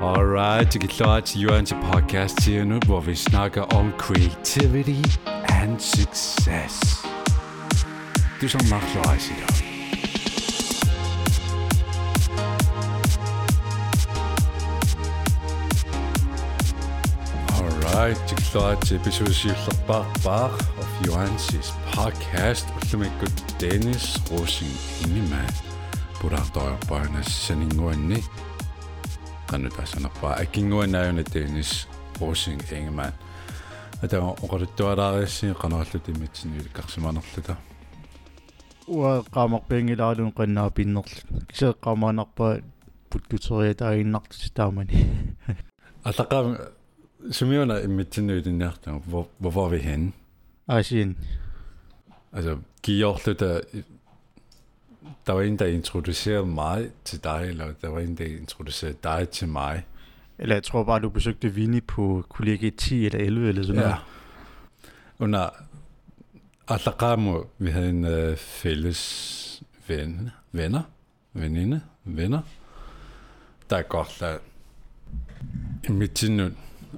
Alright, du kan klare til Jørgens podcast her nu, hvor vi snakker om creativity and success. Du er som meget klar i dag. Alright, du kan klare til episode 7 bar bar of Jørgens podcast. Ultimate Dennis Rosing Iniman. Purahtoja paina qanu tasanarpa akkinguanaajunatinis urusin eengamaan атаа оқалуттуалаариассини канаарлу тимматсинуил карсиманерлута уа qaamaqpiangilaarluun qannaa pinnerlu kise qaamaanarpa puttuteriataaginnartus taamani атақам сумиона имматсинуилинниартаа во во ви хен асин altså giver det der var en der introducerede mig til dig eller der var en der introducerede dig til mig. eller jeg tror bare du besøgte Vini på kollega 10 eller 11 eller sådan Ja. noget Under Ataqamu, vi havde en øh, fælles ven, venner, veninde, venner, der godt der i mit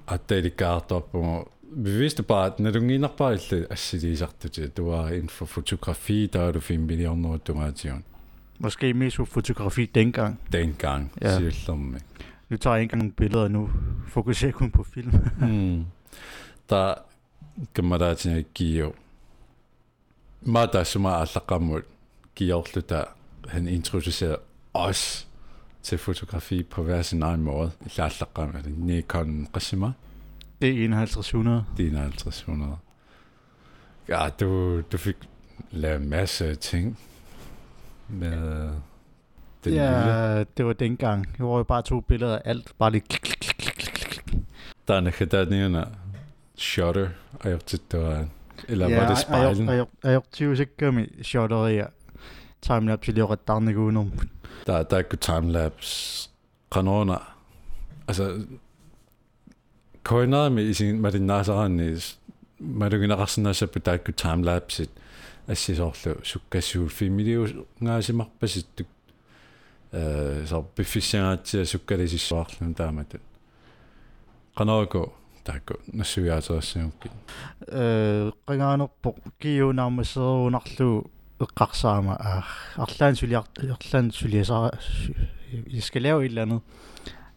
at det er gart op og vi vidste bare, at når du gik nok bare lidt at sige sagt det, du var inden for fotografi, der 5 millioner automation. måske mest på fotografi dengang Dengang, Ja. som nu tager jeg ikke engang billeder nu fokuserer kun på film Mm. Der kan man da til at give Mada som er allaqamul giver der han introducerede os til fotografi på hver sin egen måde. Allaqam er det Nikon Qasima, det er 5100 det er 5100. Ja, du, du fik lavet en masse ting med den lille. ja det var dengang jeg var jo bare to billeder af alt bare lige klik, klik, klik, klik, klik. Der er nekadanierne shutter, og jeg det var, eller var det spejlen? ayortiusikkami shorteria timelapse liorataarniguunum der, der er timelapse qanona altså Koinami isin matin naasarannis maluginaqarsinaassappu taakku time lapsit ассисоорлу суккассуу фимилиунгаассимарпаситтук э сар пиффиссиагаатсиа суккалисиссуарлун таамату канаако таакку нассуяасаассанукки э кангаанерпо киюунаармассеруунарлуу эққарсаама аа арлаан сулиар арлаан сулиасаа искалеу илланер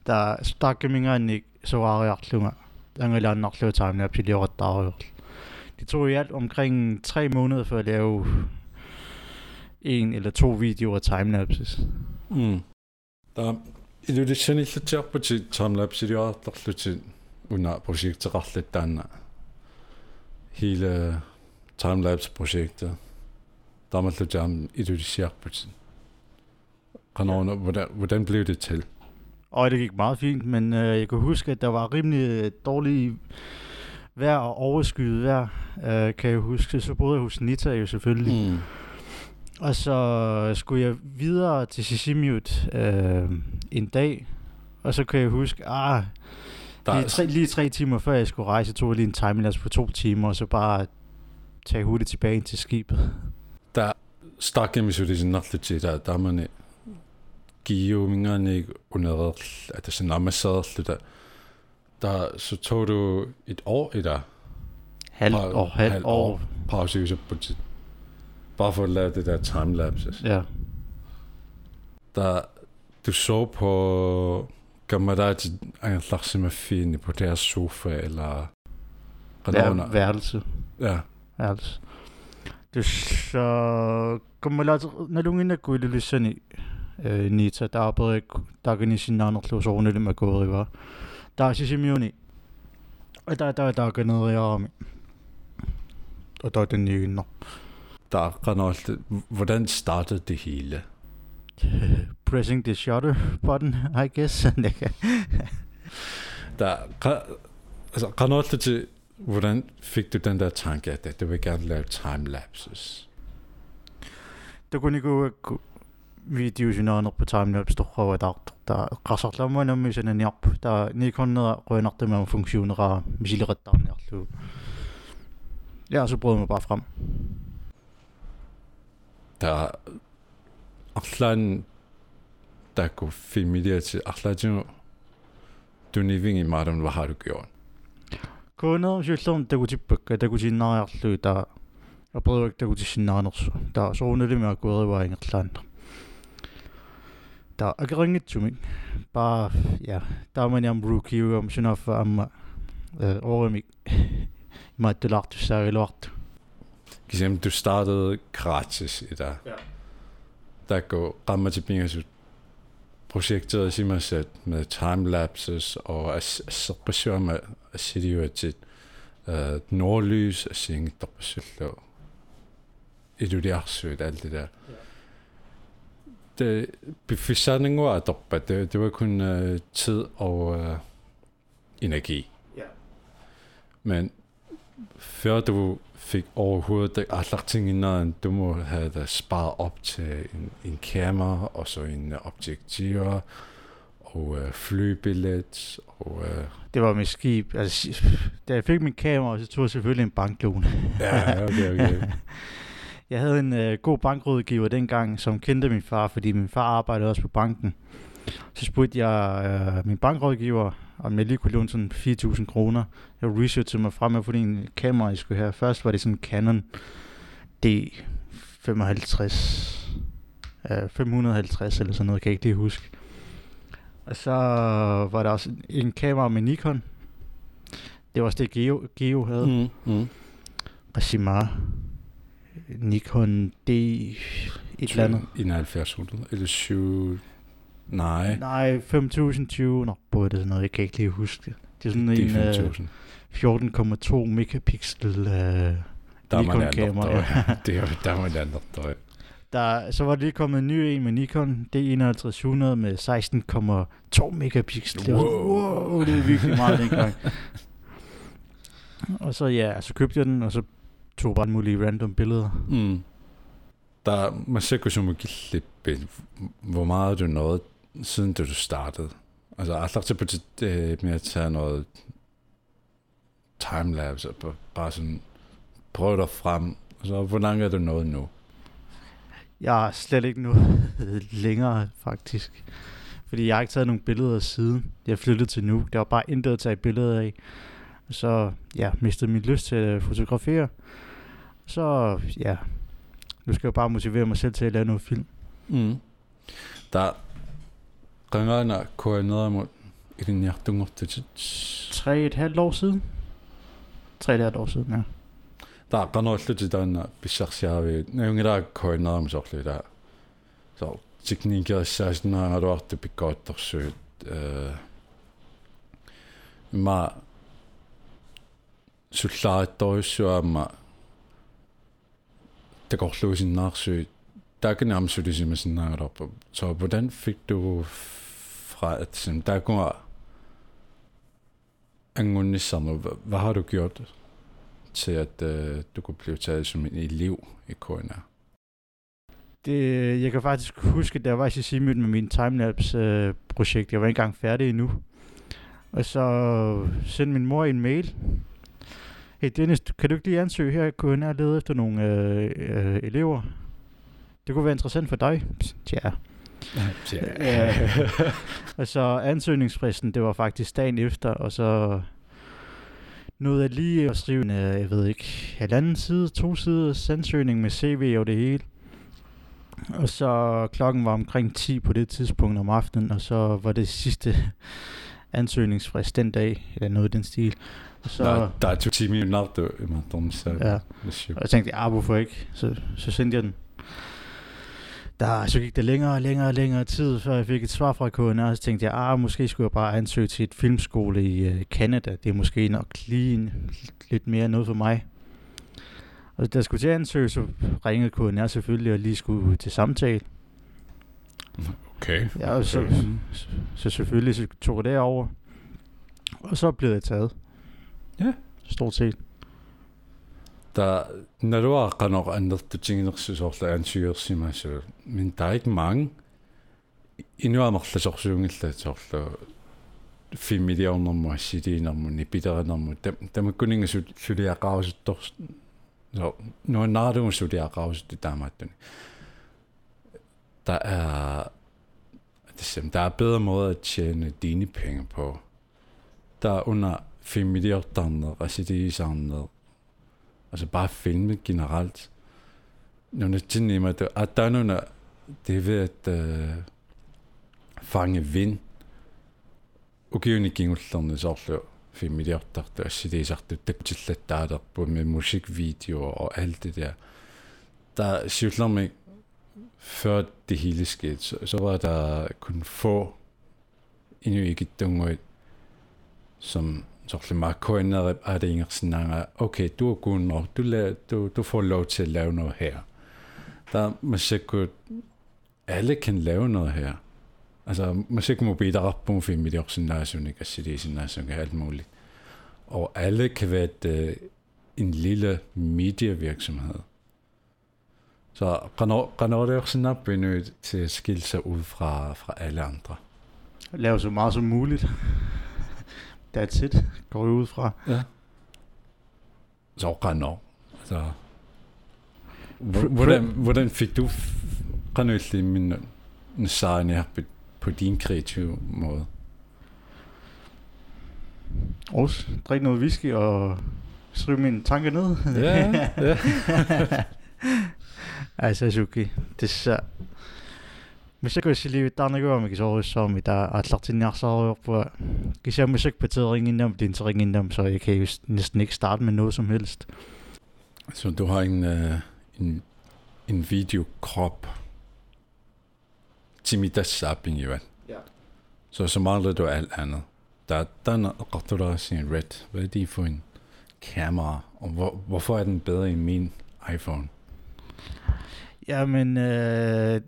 та стааккумингаанник soariarlunga angalaannarlu timelapse liorataaruyerl det tog i alt omkring tre måneder for at lave en eller to videoer timelapses. Mm. Der illusionillutiarputi timelapse-iliuartarluti una projekteqarlut taanna hele timelapse-projektet tamallutam illusiarputi qanorna hvordan hvordan blev det til Og det gik meget fint, men øh, jeg kan huske, at der var rimelig dårlig vejr og overskyet vejr, øh, kan jeg huske. Så boede jeg hos Nita jo selvfølgelig. Mm. Og så skulle jeg videre til Sisimiut øh, en dag, og så kan jeg huske, ah, der lige, tre, lige tre timer før jeg skulle rejse, tog jeg lige en timelapse på to timer, og så bare tage hurtigt tilbage til skibet. der starkemisulisinarluti der der man kiiumingaani unererl atassanarmassererluta ta så tog du et år i der. Halvt år halvt år. pauseusupputit bare for at lave det der timelapses ja. Der du så på kammerat angerlarsi maffiini på deres sofa eller Vær, værelse. Ja. Værelse. Du så kammerat nalunginakku ilulissani э нита таапери таагинисиннаарнерлу соорнулим акуерива таасисимиуни ата таа тааганериарами отаатаннигиннар Der Qanol, hvordan startede det hele? pressing the shutter button I guess Der, Qa- altså, Qanol, til, hvordan fik du den der tanke, at du vil gerne lave timelapses? такуникуакку видеосинаарнерпу таймлапс торрава таа qarsarlammanammi sananiarpu taa Nikonnera quinartamama funktioneraa misiliqattaarniarlu Ja, så brød jeg mig bare frem. Der Арлаан таакку фимилиати арлаатигу tuniving imaarun hvad har du gjort? Kuunerm sullum takutippakka takusinnaariarlu taa апэрвак такутиссиннаанерсу таа сооруналими акуэриваингерлаанна Da agrang itsumik paa ja taamaniam rookiuam sunaffa amma oremik imaattulaartussaariluartu Kisem du startede gratis i dag. Ja. Der går rammer til Bingasut projekteret Simasat med timelapses og assopation med assiduatit. Øh, nordlys og singdopsøllå. Illudiarsøt, alt det der. Ja. Det befisanding var dobbelt. Det, det var kun uh, tid og uh, energi. Ja. Men før du fik overhovedet allartingene, du må have det sparet op til en, en kamera, og så en objektiver, og uh, flybillet, og... Uh, Det var mit skib. Altså, da jeg fik min kamera, så tog jeg selvfølgelig en banklån. ja, okay, okay. Jeg havde en øh, god bankrådgiver dengang, som kendte min far, fordi min far arbejdede også på banken. Så spurgte jeg øh, min bankrådgiver, om jeg lige kunne låne sådan 4.000 kroner. Jeg researchede mig frem med, fordi en kamera, jeg skulle have. Først var det sådan en Canon D55, øh, 550 eller sådan noget, kan jeg ikke lige huske. Og så var der også en kamera med Nikon. Det var også det, Geo, Geo havde. Mm. Mm. Rashima. Nikon D et eller andet. 7100, eller 7... Nej, Nej, 5020. Nå, både det sådan noget, jeg kan ikke lige huske det. Det er sådan det en er øh, 5000. 14,2 megapixel øh, Der er man Nikon-kamera. andet, Ja. det er der er man andet, der Der, så var der lige kommet en ny en med Nikon D5100 med 16,2 megapixel. Det var Wow. wow, det er virkelig meget dengang. og så ja, så købte jeg den, og så tog jeg bare mulige random billeder. Mm. Der, man ser som at give lidt, hvor meget du nåede, siden du startede. Altså, jeg har lagt til på det øh, med at tage noget timelapse, og bare- sådan prøve dig frem. Så hvor langt er du nået nu? Jeg er slet ikke noget længere, faktisk. Fordi jeg har ikke taget nogen billeder siden jeg flyttede til nu. Der var bare intet at tage billeder af. Så ja, mistede min lyst til at fotografere. Så ja, nu skal jeg bare motivere mig selv til at lave noget film. Mm. Der ringer kører ned imod i din hjertung til Tre et halvt år siden. Tre et halvt år siden, ja. Der er noget lidt til den bisarsiavi. Nogle der ned om så lidt der. Så teknikker så sådan har du også det godt og. Øh, ma sullaattorissuamma takorluusinnaarsuit taakinaamsulisimasinnaagalorpa så hvordan fik du fra at sådan, der går angunnisserne, hvad, har du gjort til at øh, du kunne blive taget som en elev i KNR? Det, jeg kan faktisk huske, da jeg var i Sissimød med min timelapse-projekt. Øh, jeg var ikke engang færdig endnu. Og så sendte min mor en mail. Hey Dennis, kan du ikke lige ansøge her i KNR lede efter nogle øh, øh, elever? Det kunne være interessant for dig. Tja. Ja. og så ansøgningsfristen, det var faktisk dagen efter, og så nåede jeg lige at skrive en, øh, jeg ved ikke, halvanden side, to sider ansøgning med CV og det hele. Og så klokken var omkring 10 på det tidspunkt om aftenen, og så var det sidste ansøgningsfrist den dag, eller noget i den stil. Så, Der, der er to timer i nat, du, i Madonna, så ja, og jeg tænkte, ah, hvorfor ikke? Så, så sendte jeg den. Der, så gik det længere og længere og længere tid, før jeg fik et svar fra KNR, og så tænkte jeg, ah, måske skulle jeg bare ansøge til et filmskole i øh, Canada. Det er måske nok lige en, lidt mere noget for mig. Og da jeg skulle til at ansøge, så ringede KNR selvfølgelig og lige skulle til samtale. Okay. Ja, og så, Okay. så, så selvfølgelig så tog jeg derover. Og så blev jeg taget. Ja. Stort set. Der, når du har kanor andet, du tænker så så så ansøger sig mig så, men der er ikke mange. Endnu er nok så så unge så så fem millioner må sige når man i bitter når man dem dem kunne ikke så så det er raus dog så når når du så det er raus det der med den. Der er det er, der er bedre måder at tjene dine penge på, der under familieortarner, asitigisarner, altså bare filme generelt. Nogle tinnima, at der er nogle, det ved at øh, fange vind, og ukivnigingullerne sorglu familieortartu assitigisartu takkutillataarerpu med musikvideoer og alt det der. Der sivlermik før det hele skete, så, så var der kun få endnu ikke dunget, som koordineret af det engelske okay, du er god nok, du, la, du, du får lov til at lave noget her. Der er alle kan lave noget her. Altså, musik må blive der på en film det er også sådan, ikke? Altså, det er sådan nation, alt muligt. Og alle kan være et, øh, en lille medievirksomhed. Så Renault er også nok nødt til at skille sig ud fra, fra alle andre. Lave så meget som muligt. That's it, går ud fra. Ja. Så Renault. Altså, hvordan, hvordan fik du Renault i min design på din kreative måde? Aarhus, drik noget whisky og skrive mine tanker ned. Ja, ja. altså, Suki, det er så мисакуссиливиттаарнагуами кисоорюссаарми таа атлартинниарсааруйорпуа кисааммасак патерингиннам линтерингиннам så jeg kan just næsten ikke starte med noget som helst. Så du har en, uh, en, en videokrop til mit sapping, jo. Ja. Så så mangler du alt andet. Der, der er der sin red. Hvad er det for en kamera? Og hvor, hvorfor er den bedre end min iPhone? Jamen, øh,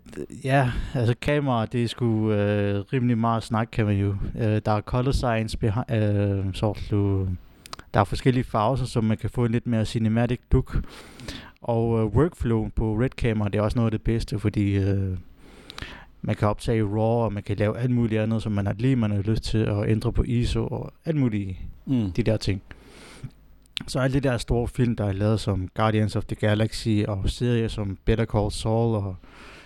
ja, altså kamera, det er sgu øh, rimelig meget snak, kan man jo. Øh, der er color science, behind, øh, så du, der er forskellige farver, så man kan få en lidt mere cinematic look. Og øh, workflow på Red Camera, det er også noget af det bedste, fordi øh, man kan optage RAW, og man kan lave alt muligt andet, som man har lige man har lyst til at ændre på ISO og alt muligt mm. de der ting. Så alle de der store film, der er lavet som Guardians of the Galaxy og serier som Better Call Saul og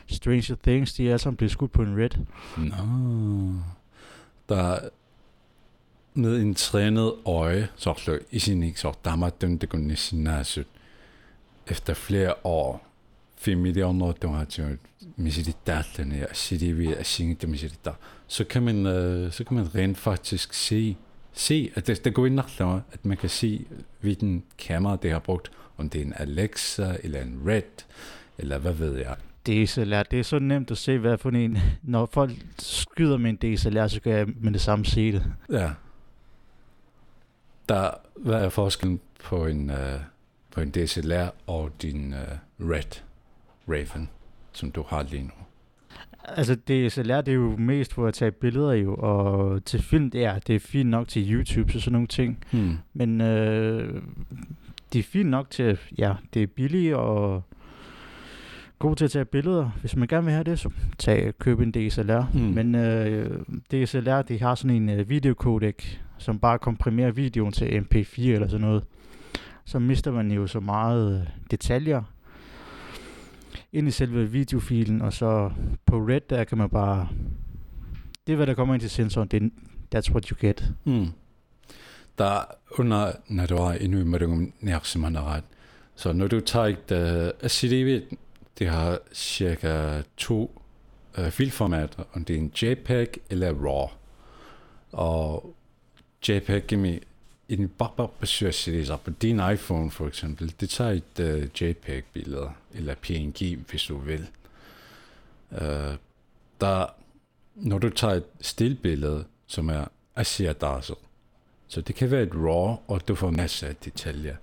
Stranger Things, de er alle sammen blevet skudt på en red. Nå. Der med en trænet øje, så i sin ikke så dammer var dømte kun næsten efter flere år filmidioner, der har til misilitaterne og sidivi og singe misilitat, så kan man øh, så kan man rent faktisk se se, at det, det går ind at man kan se, hvilken kamera det har brugt, om det er en Alexa eller en Red, eller hvad ved jeg. DSLR, det er så nemt at se, hvad for en, når folk skyder med en DSLR, så kan jeg med det samme se det. Ja. Der, hvad er forskellen på en, uh, på en DSLR og din uh, Red Raven, som du har lige nu? Altså DSLR, det er jo mest for at tage billeder jo, og til film, det er, det er fint nok til YouTube, så sådan nogle ting. Hmm. Men øh, det er fint nok til, ja, det er billigt og god til at tage billeder. Hvis man gerne vil have det, så tag, køb en DSLR. Hmm. Men øh, DSLR, de har sådan en øh, videocodec, som bare komprimerer videoen til MP4 eller sådan noget. Så mister man jo så meget øh, detaljer ind i selve videofilen, og så på Red, der kan man bare... Det er, hvad der kommer ind til sensoren. Det er, that's what you get. Mm. Der under, når du har endnu med dem nærmere så når du tager et øh, CDV, det har cirka to uh, filformater, og det er en JPEG eller RAW. Og JPEG giver mig en Baba-besøgsserie på din iPhone for eksempel, det tager et uh, JPEG-billede, eller PNG, hvis du vil. Uh, der, når du tager et stillbillede, som er asiadaser, så det kan være et RAW, og du får masser af detaljer.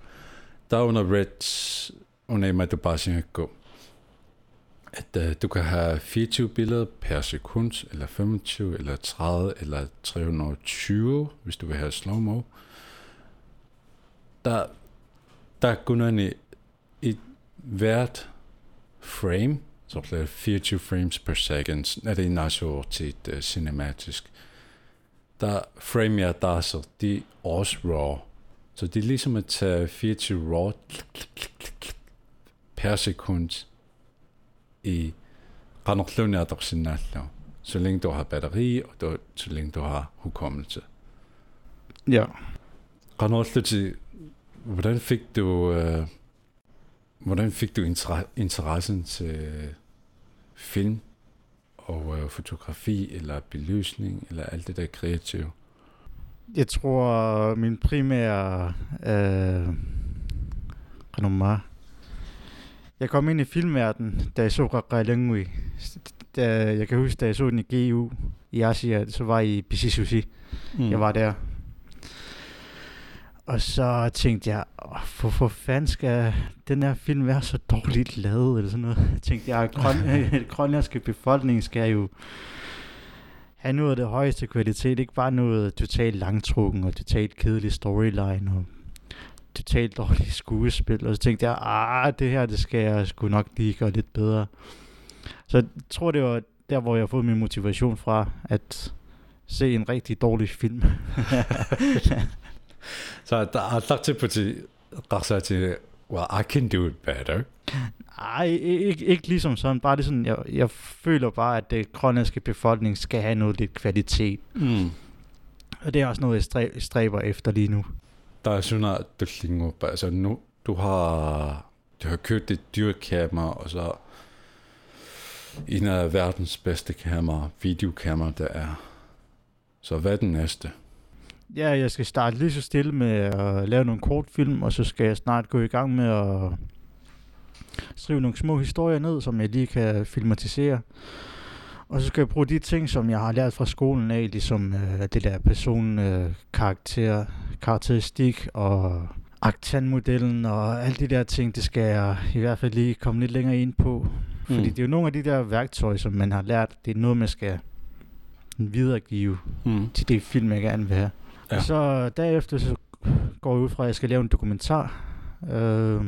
Der under Reds, under mig, du bare siger, gå, at uh, du kan have 24 billeder per sekund, eller 25, eller 30, eller 320, hvis du vil have slow-mo der kun i, hvert frame, så bliver 24 frames per second, er det en til uh, cinematisk. Der frame jeg der så de også raw. Så det er ligesom at tage 24 raw per sekund i qanerluni atorsinnaallaa så længe du har batteri og du, så længe du har hukommelse. Ja. Qanorluti, hvordan fik du, øh, hvordan fik du inter- interessen til film og øh, fotografi eller belysning eller alt det der kreative? Jeg tror, min primære øh, renommé jeg kom ind i filmverdenen, da jeg så Rakalengui. Jeg kan huske, da jeg så den i GU i Asia, så var jeg i Bisisusi. Mm. Jeg var der. Og så tænkte jeg, for, for fanden skal den her film være så dårligt lavet, eller sådan noget. Jeg tænkte jeg, den grønlandske befolkning skal jo have noget af det højeste kvalitet, ikke bare noget totalt langtrukken og totalt kedelig storyline og totalt dårligt skuespil, og så tænkte jeg, ah, det her, det skal jeg sgu nok lige gøre lidt bedre. Så jeg tror, det var der, hvor jeg har fået min motivation fra, at se en rigtig dårlig film. på til, til, well, I can do it better. Ej, ikke, ikke ligesom sådan. Bare det sådan, jeg, jeg føler bare, at det grønlandske befolkning skal have noget lidt kvalitet. Mm. Og det er også noget, jeg stræber efter lige nu der er sådan noget, du op. Altså nu, du har, du har købt et dyrt kamera, og så en af verdens bedste kamera, videokamera, der er. Så hvad er den næste? Ja, jeg skal starte lige så stille med at lave nogle kortfilm, og så skal jeg snart gå i gang med at skrive nogle små historier ned, som jeg lige kan filmatisere. Og så skal jeg bruge de ting, som jeg har lært fra skolen af, ligesom øh, det der person, øh, karakter, karakteristik og aktanmodellen og alle de der ting, det skal jeg i hvert fald lige komme lidt længere ind på. Fordi mm. det er jo nogle af de der værktøjer, som man har lært, det er noget, man skal videregive mm. til det film, jeg gerne vil have. Ja. Så derefter så går jeg ud fra, at jeg skal lave en dokumentar. Øh,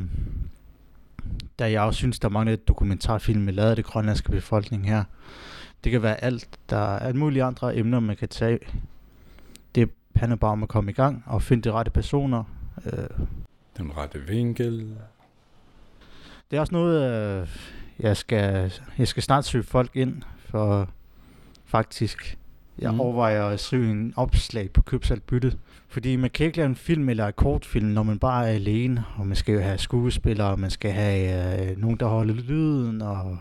da jeg også synes, der mangler et dokumentarfilm med lavet af det grønlandske befolkning her. Det kan være alt. Der er alle mulige andre emner, man kan tage. Det handler bare om at komme i gang og finde de rette personer. Øh. Den rette vinkel. Det er også noget, øh, jeg, skal, jeg skal snart søge folk ind, for faktisk, jeg mm. overvejer at skrive en opslag på købsalbyttet. Fordi man kan ikke lave en film eller en kortfilm, når man bare er alene, og man skal jo have skuespillere, og man skal have øh, nogen, der holder lyden, og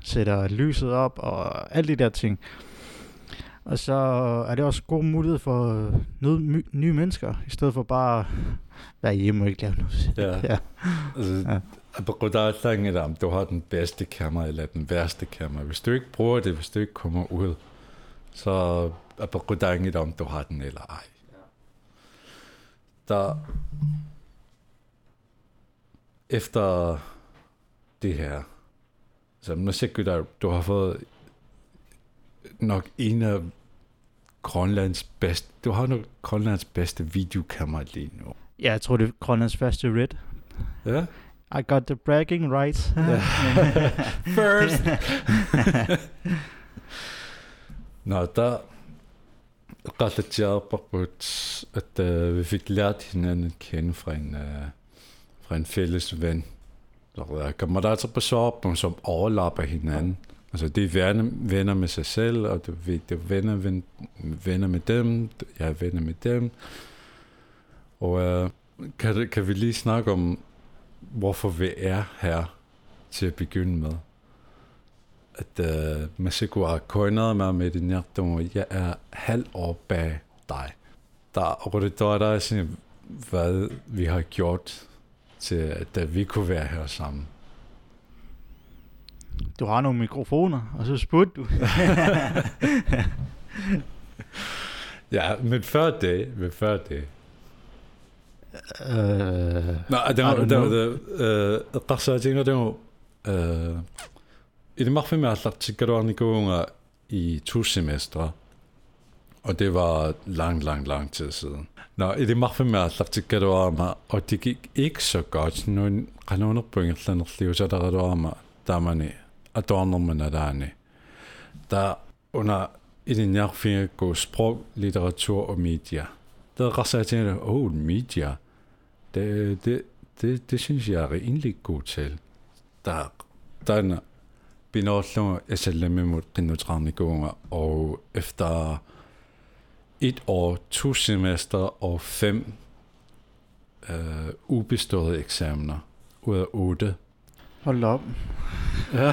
sætter lyset op, og alle de der ting. Og så er det også god mulighed for noget nye mennesker, i stedet for bare at være hjemme og ikke lave noget. Ja. ja. Altså, ja. der om du har den bedste kamera eller den værste kamera. Hvis du ikke bruger det, hvis du ikke kommer ud, så er det om du har den eller ej. Der efter det her, så nu siger du, du har fået nok en af Grønlands bedste, du har nok Grønlands bedste videokamera lige nu. Ja, jeg tror, det er Grønlands første Red. Ja? I got the bragging rights. First! Nå, der relaterer at uh, vi fik lært hinanden at kende fra en, uh, fra en fælles ven. Der kommer der altså på som overlapper hinanden. Altså, det er venner, venner med sig selv, og du ved, det er venner, ven, venner med dem, jeg er venner med dem. Og uh, kan, kan vi lige snakke om, hvorfor vi er her til at begynde med? At uh, Masiko koordineret mig med din hjerte, og jeg er halv år bag dig. Der, der er der sådan, hvad vi har gjort til, at vi kunne være her sammen du har nogle mikrofoner, og så spurgte du. ja, men før det, men før det. Uh, Nå, det var, det var, det var, det var, i det meget med E at lagt i to semestre, og det var lang, lang, lang tid siden. Nå, i det meget med og det gik ikke så godt. Nu kan nogen opbringe et eller andet liv, så der der man. Der under i sprog, litteratur og media. Der er jeg tænkte, oh, media, det, det, det, det synes jeg er egentlig god til. Der, der er mod genutrædende gånger, og efter et år, to semester og fem øh, ubeståede eksamener ud af otte. Hold op. Ja.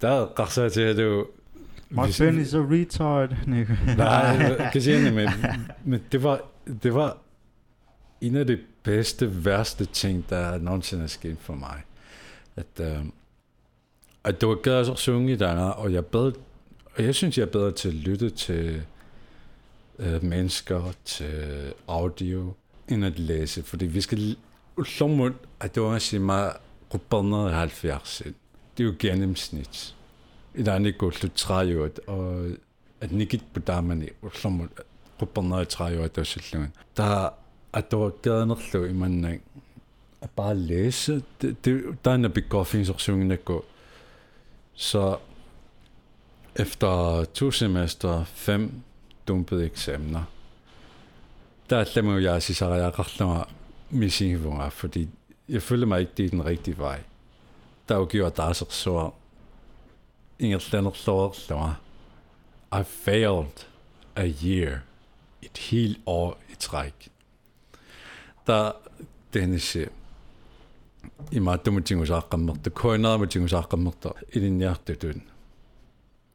der rakser jeg til, at. My hvis- friend is a retard. Nej, kan sige men, men det var, det var en af de bedste, værste ting, der nogensinde er sket for mig. At, øh, at det var gad at synge i Danmark, og jeg, bad, og jeg synes, jeg er bedre til at lytte til øh, mennesker, til audio, end at læse. Fordi vi skal slå at det var også meget Rubberne 70. Det er jo gennemsnit. I der er ikke gået til træjord, og at nikit på damani, og slå Rubberne træjord, der er Der at der var gaden at slå i man bare læse, det, det, der er en begåfningsopsøgende gå. Så efter to semester, fem dumpede eksamener, der stemmer jeg at sige, at jeg ret missingvunga, fordi jeg føler mig ikke, det er den rigtige vej. Der er jo gjort der så så, ingen steder så, så, I failed a year, et helt år i træk. Der, denne siger, hos akkammerte, i din hjertetød.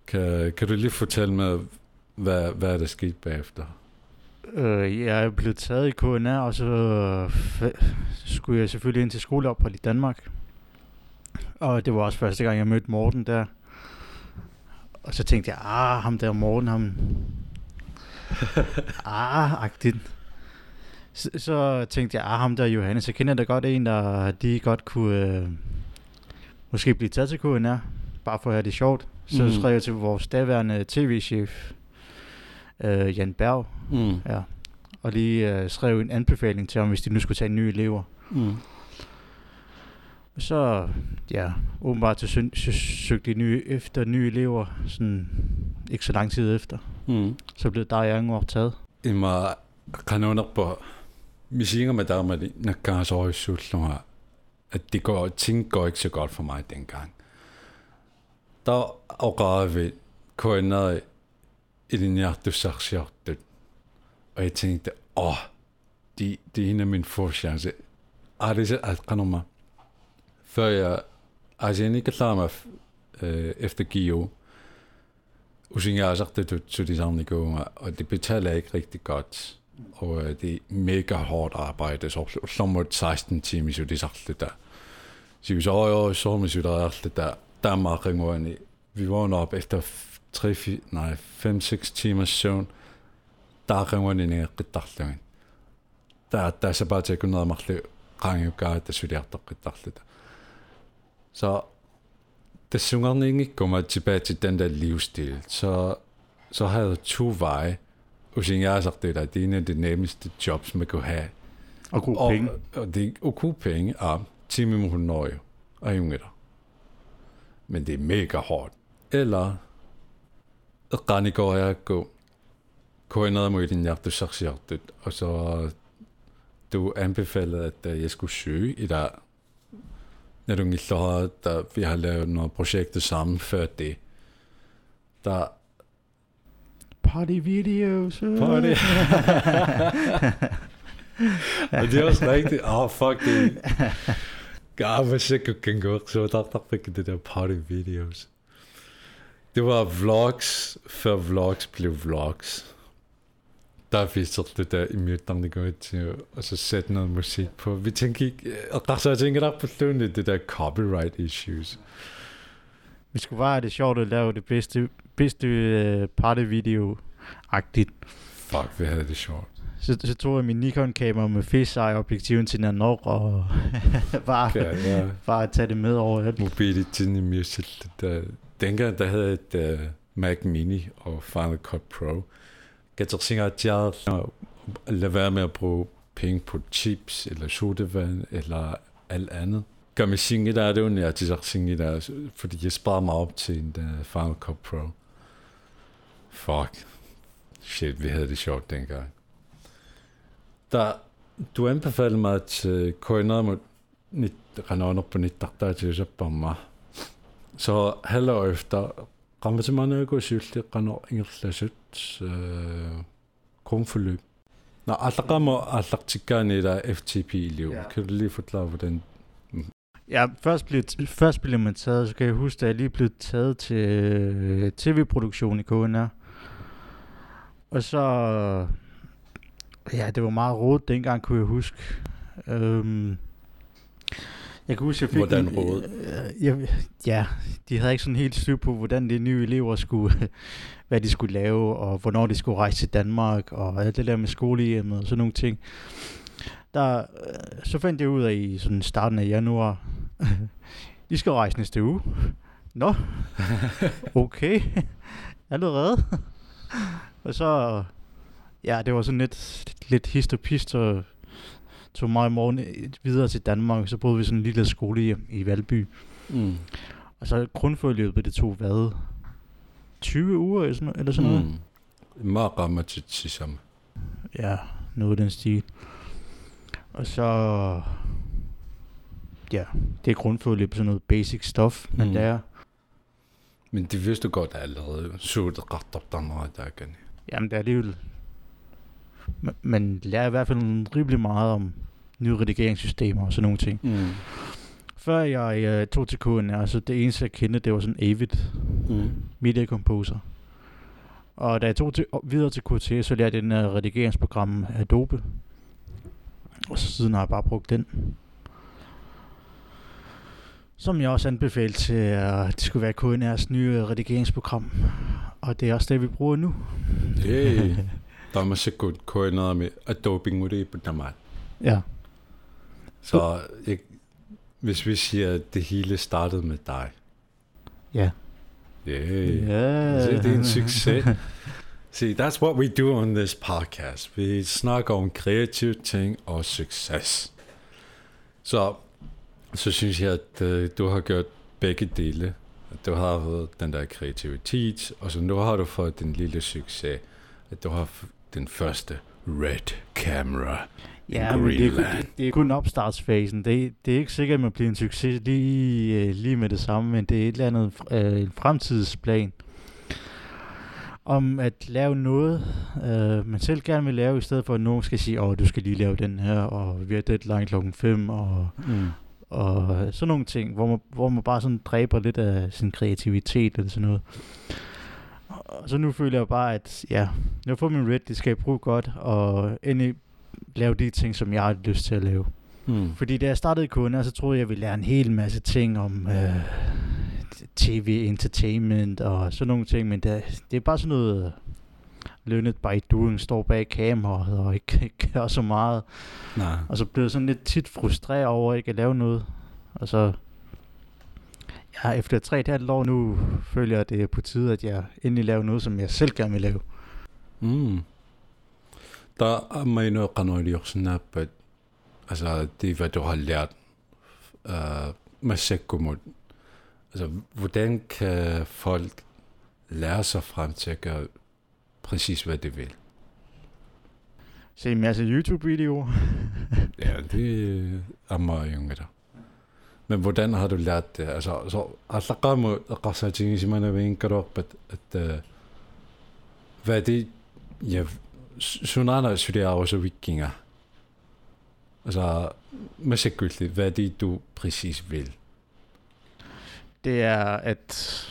Kan, kan du lige fortælle mig, hvad, hvad er der sket bagefter? Øh, jeg er blevet taget i KNR, og så øh, skulle jeg selvfølgelig ind til skoleophold i Danmark. Og det var også første gang, jeg mødte Morten der. Og så tænkte jeg, ah, ham der Morten, ham... ah, agtigt. Så, så tænkte jeg, ah, ham der Johannes, så kender jeg da godt en, der de godt kunne øh, måske blive taget til KNR, bare for at have det sjovt. Så Mm. skrev jeg til vores daværende tv-chef, øh, Jan Berg, Mm. Ja. Og lige øh, skrev en anbefaling til ham, hvis de nu skulle tage nye elever. Mm. Så, ja, åbenbart så søg, sø, søgte de nye, efter nye elever, sådan ikke så lang tid efter. Mm. Så blev der jeg år taget. Ima kanoner på misinger med der med nakka så i sultlunga at det går ting går ikke så godt for mig dengang. Der afgav vi kønner i den hjerte sagsjagtet. Og jeg tænkte, åh, det, det er en af mine få chance. Er det så at kanoner? Før jeg, altså jeg ikke klar mig øh, efter Gio, og så jeg har sagt det til de samme niveauer, og det betaler jeg ikke rigtig godt. Og øh, det er mega hårdt arbejde, så som må 16 timer, så det er alt det der. Så vi så, jo, så må det alt det der, der meget ringerne. Vi vågner op efter 3, 4, nej, 5-6 timers søvn. Der er ringerne ned i dagligdagen. Der, der er så bare til at kunne noget og magte gange gør det, så det er der Så det synger ikke kommer tilbage til den der livsstil, så, så har jeg to veje. Har sagt det er en af de nemmeste jobs, man kan have. Og god Og, penge. og det er og gode penge, 10 millioner år jo, og der. Men det er mega hårdt. Eller, mod din hjerte, så hjertet, og så du anbefalede, at øh, jeg skulle søge i der, når du ikke så der vi har lavet nogle projekter sammen før det. Der Party videos. Party. og det er også rigtigt. Åh, oh, fuck det. God, hvor sikkert kan gå. Så der, fik det der party videos. Det var vlogs, før vlogs blev vlogs. Der viste det der i midten, det går til, og så sætte noget musik på. Vi tænker ikke, og der så jeg tænker der på det der copyright issues. Vi skulle bare have det sjovt at lave det bedste, bedste uh, party video agtigt. Fuck, vi havde det sjovt. Så, så tog jeg min Nikon-kamera med fisheye objektiven til Nanok og bare, Ja, ja. bare tage det med over alt. mobiliteten i Music. Der, dengang der havde et uh, Mac Mini og Final Cut Pro. Jeg tror at jeg lade være med at bruge penge på chips, eller sodavand, eller alt andet. Mig der, det er jeg til der, fordi jeg sparer mig op til en uh, Final Cut Pro. Fuck. Shit, vi havde det sjovt dengang. Der, du anbefalede mig til køjner mod render på nyt, der til så bomber. Så halvår efter qammatamaanagu siulliqqano ingerlasut øh grundforløb Nå, allaqama allaqtikkaani ila FTP liu. Ja. Kan du lige forklare hvordan Ja, først blev, først blev man taget, så kan jeg huske, da jeg lige blev taget til øh, tv-produktion i KNR. Og så, ja, det var meget råd dengang, kunne jeg huske. Øhm, jeg kan huske, jeg fik... Hvordan rodet? Øh, ja, de havde ikke sådan helt styr på, hvordan de nye elever skulle, hvad de skulle lave, og hvornår de skulle rejse til Danmark, og alt det der med skolehjemmet og sådan nogle ting. Der, øh, så fandt jeg ud af i sådan starten af januar, I skal rejse næste uge. Nå, okay, allerede. og så, ja, det var sådan lidt, lidt hist og pist, og tog mig i morgen videre til Danmark, så boede vi sådan en lille skolehjem i Valby. Mm. Og så grundforløbet, det tog hvad? 20 uger eller sådan, eller sådan noget? Mm. Meget rammatit sammen. Ja, noget i den stil. Og så... Ja, det er grundforløb, sådan noget basic stuff, man Mm. lærer. Men det vidste du godt allerede. Så det ret op den der igen. Jamen, det er alligevel... Man- Man lærer i hvert fald rimelig meget om nye redigeringssystemer og sådan nogle ting. Mm. Før jeg øh, tog til KNR, så det eneste jeg kendte, det var sådan Avid Mm. Media Composer. Og da jeg tog til, videre til QT, så lærte jeg den her redigeringsprogram Adobe. Og så siden har jeg bare brugt den. Som jeg også anbefalede til, at det skulle være KNR's nye redigeringsprogram. Og det er også det, vi bruger nu. Hey. Der er masser godt køjner med Adobe Mode på Danmark. Ja. Så jeg, hvis vi siger, at det hele startede med dig. Ja. Yeah. Ja. Se, det er en succes. See, that's what we do on this podcast. Vi snakker om kreative ting og succes. Så, så synes jeg, at uh, du har gjort begge dele. Du har fået den der kreativitet, og så nu har du fået den lille succes, at du har den første red camera. Ja, men det er, det, det er kun opstartsfasen. Det, er- det er ikke sikkert, at man bliver en succes lige, øh, lige med det samme, men det er et eller andet øh, en fremtidsplan om at lave noget, øh, man selv gerne vil lave, i stedet for at nogen skal sige, åh, du skal lige lave den her, og vi har deadline klokken 5, og, Mm. Og sådan nogle ting, hvor man, hvor man bare sådan dræber lidt af sin kreativitet eller sådan noget. Og så nu føler jeg bare, at ja, jeg får min red, det skal jeg bruge godt, og endelig lave de ting, som jeg har lyst til at lave. Mm. Fordi da jeg startede KNR, så troede jeg, jeg ville lære en hel masse ting om øh, tv, entertainment og sådan nogle ting, men det, det er bare sådan noget learned by doing, står bag kameraet og ikke, ikke gør så meget. Nej. Og så blev jeg sådan lidt tit frustreret over ikke at lave noget. Og så, ja, efter tre et halvt år nu, føler jeg, at det er på tide, at jeg endelig laver noget, som jeg selv gerne vil lave. Mm. Der er mig noget kanaliorsenapet. Altså, det hvad du har lært uh, med sekkumod. Altså, hvordan kan folk lære sig frem til at gøre præcis, hvad de vil? Se en masse YouTube-videoer. Ja, det er meget yngre. Men hvordan har du lært det? Altså, så allaqamu qarsaatingisimana viinkaruarpat at uh, hvad er det ja sunana studerer vikinger. Altså massakulligt, hvad er det du præcis vil? det er at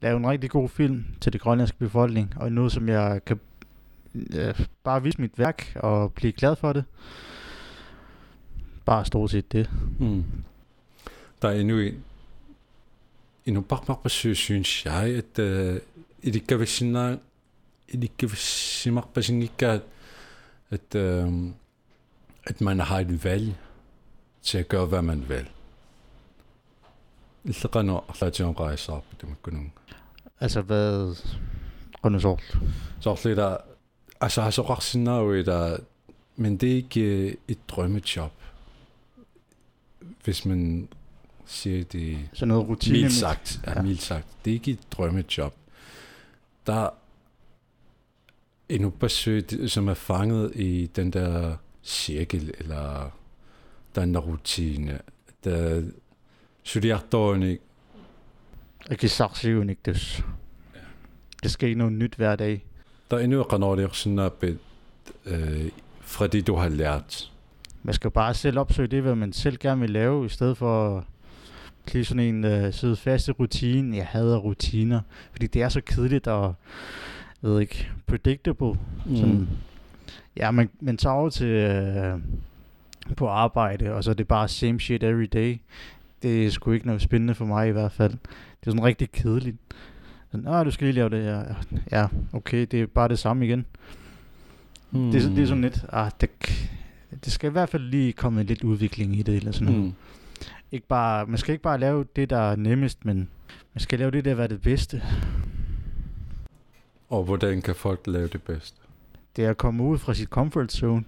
lave en rigtig god film til det grønlandske befolkning, og noget, som jeg kan øh, bare vise mit værk og blive glad for det. Bare stort set det. Mm. Der er endnu en endnu bakmakbasø, synes jeg, at øh, i det gavasina i det gavasimakbasingika at, uh, at man har et valg til at gøre, hvad man vil Иллеqanu арлаатион qaissaarput Altså hvad... Rønne sort. Så er der altså har så raksinnaui der men det er ikke et drømmejob hvis man siger det Sådan noget rutine. mildt sagt, ja, Ja. mildt sagt. Det er ikke et drømmejob. Der er en besøg, som er fanget i den der cirkel, eller den der rutine. Der suliartorunik. Akisarsiunik dus. Der sker noget nyt hver dag. Der er endnu et øh, fra det, du har lært. Man skal bare selv opsøge det, hvad man selv gerne vil lave, i stedet for blive sådan en øh, sidde faste rutine. Jeg hader rutiner, fordi det er så kedeligt og, ved ikke, predictable. Mm. Sådan, ja, man, man tager over til øh, på arbejde, og så er det bare same shit every day. Det er sgu ikke noget spændende for mig i hvert fald. Det er sådan rigtig kedeligt. Sådan, ah, du skal lige lave det her. Ja, okay, det er bare det samme igen. Mm. Det, det er sådan lidt, ah, det, det skal i hvert fald lige komme lidt udvikling i det, eller sådan noget. Mm. Ikke bare, man skal ikke bare lave det, der er nemmest, men man skal lave det, der er det bedste. Og hvordan kan folk lave det bedste? Det er at komme ud fra sit comfort zone.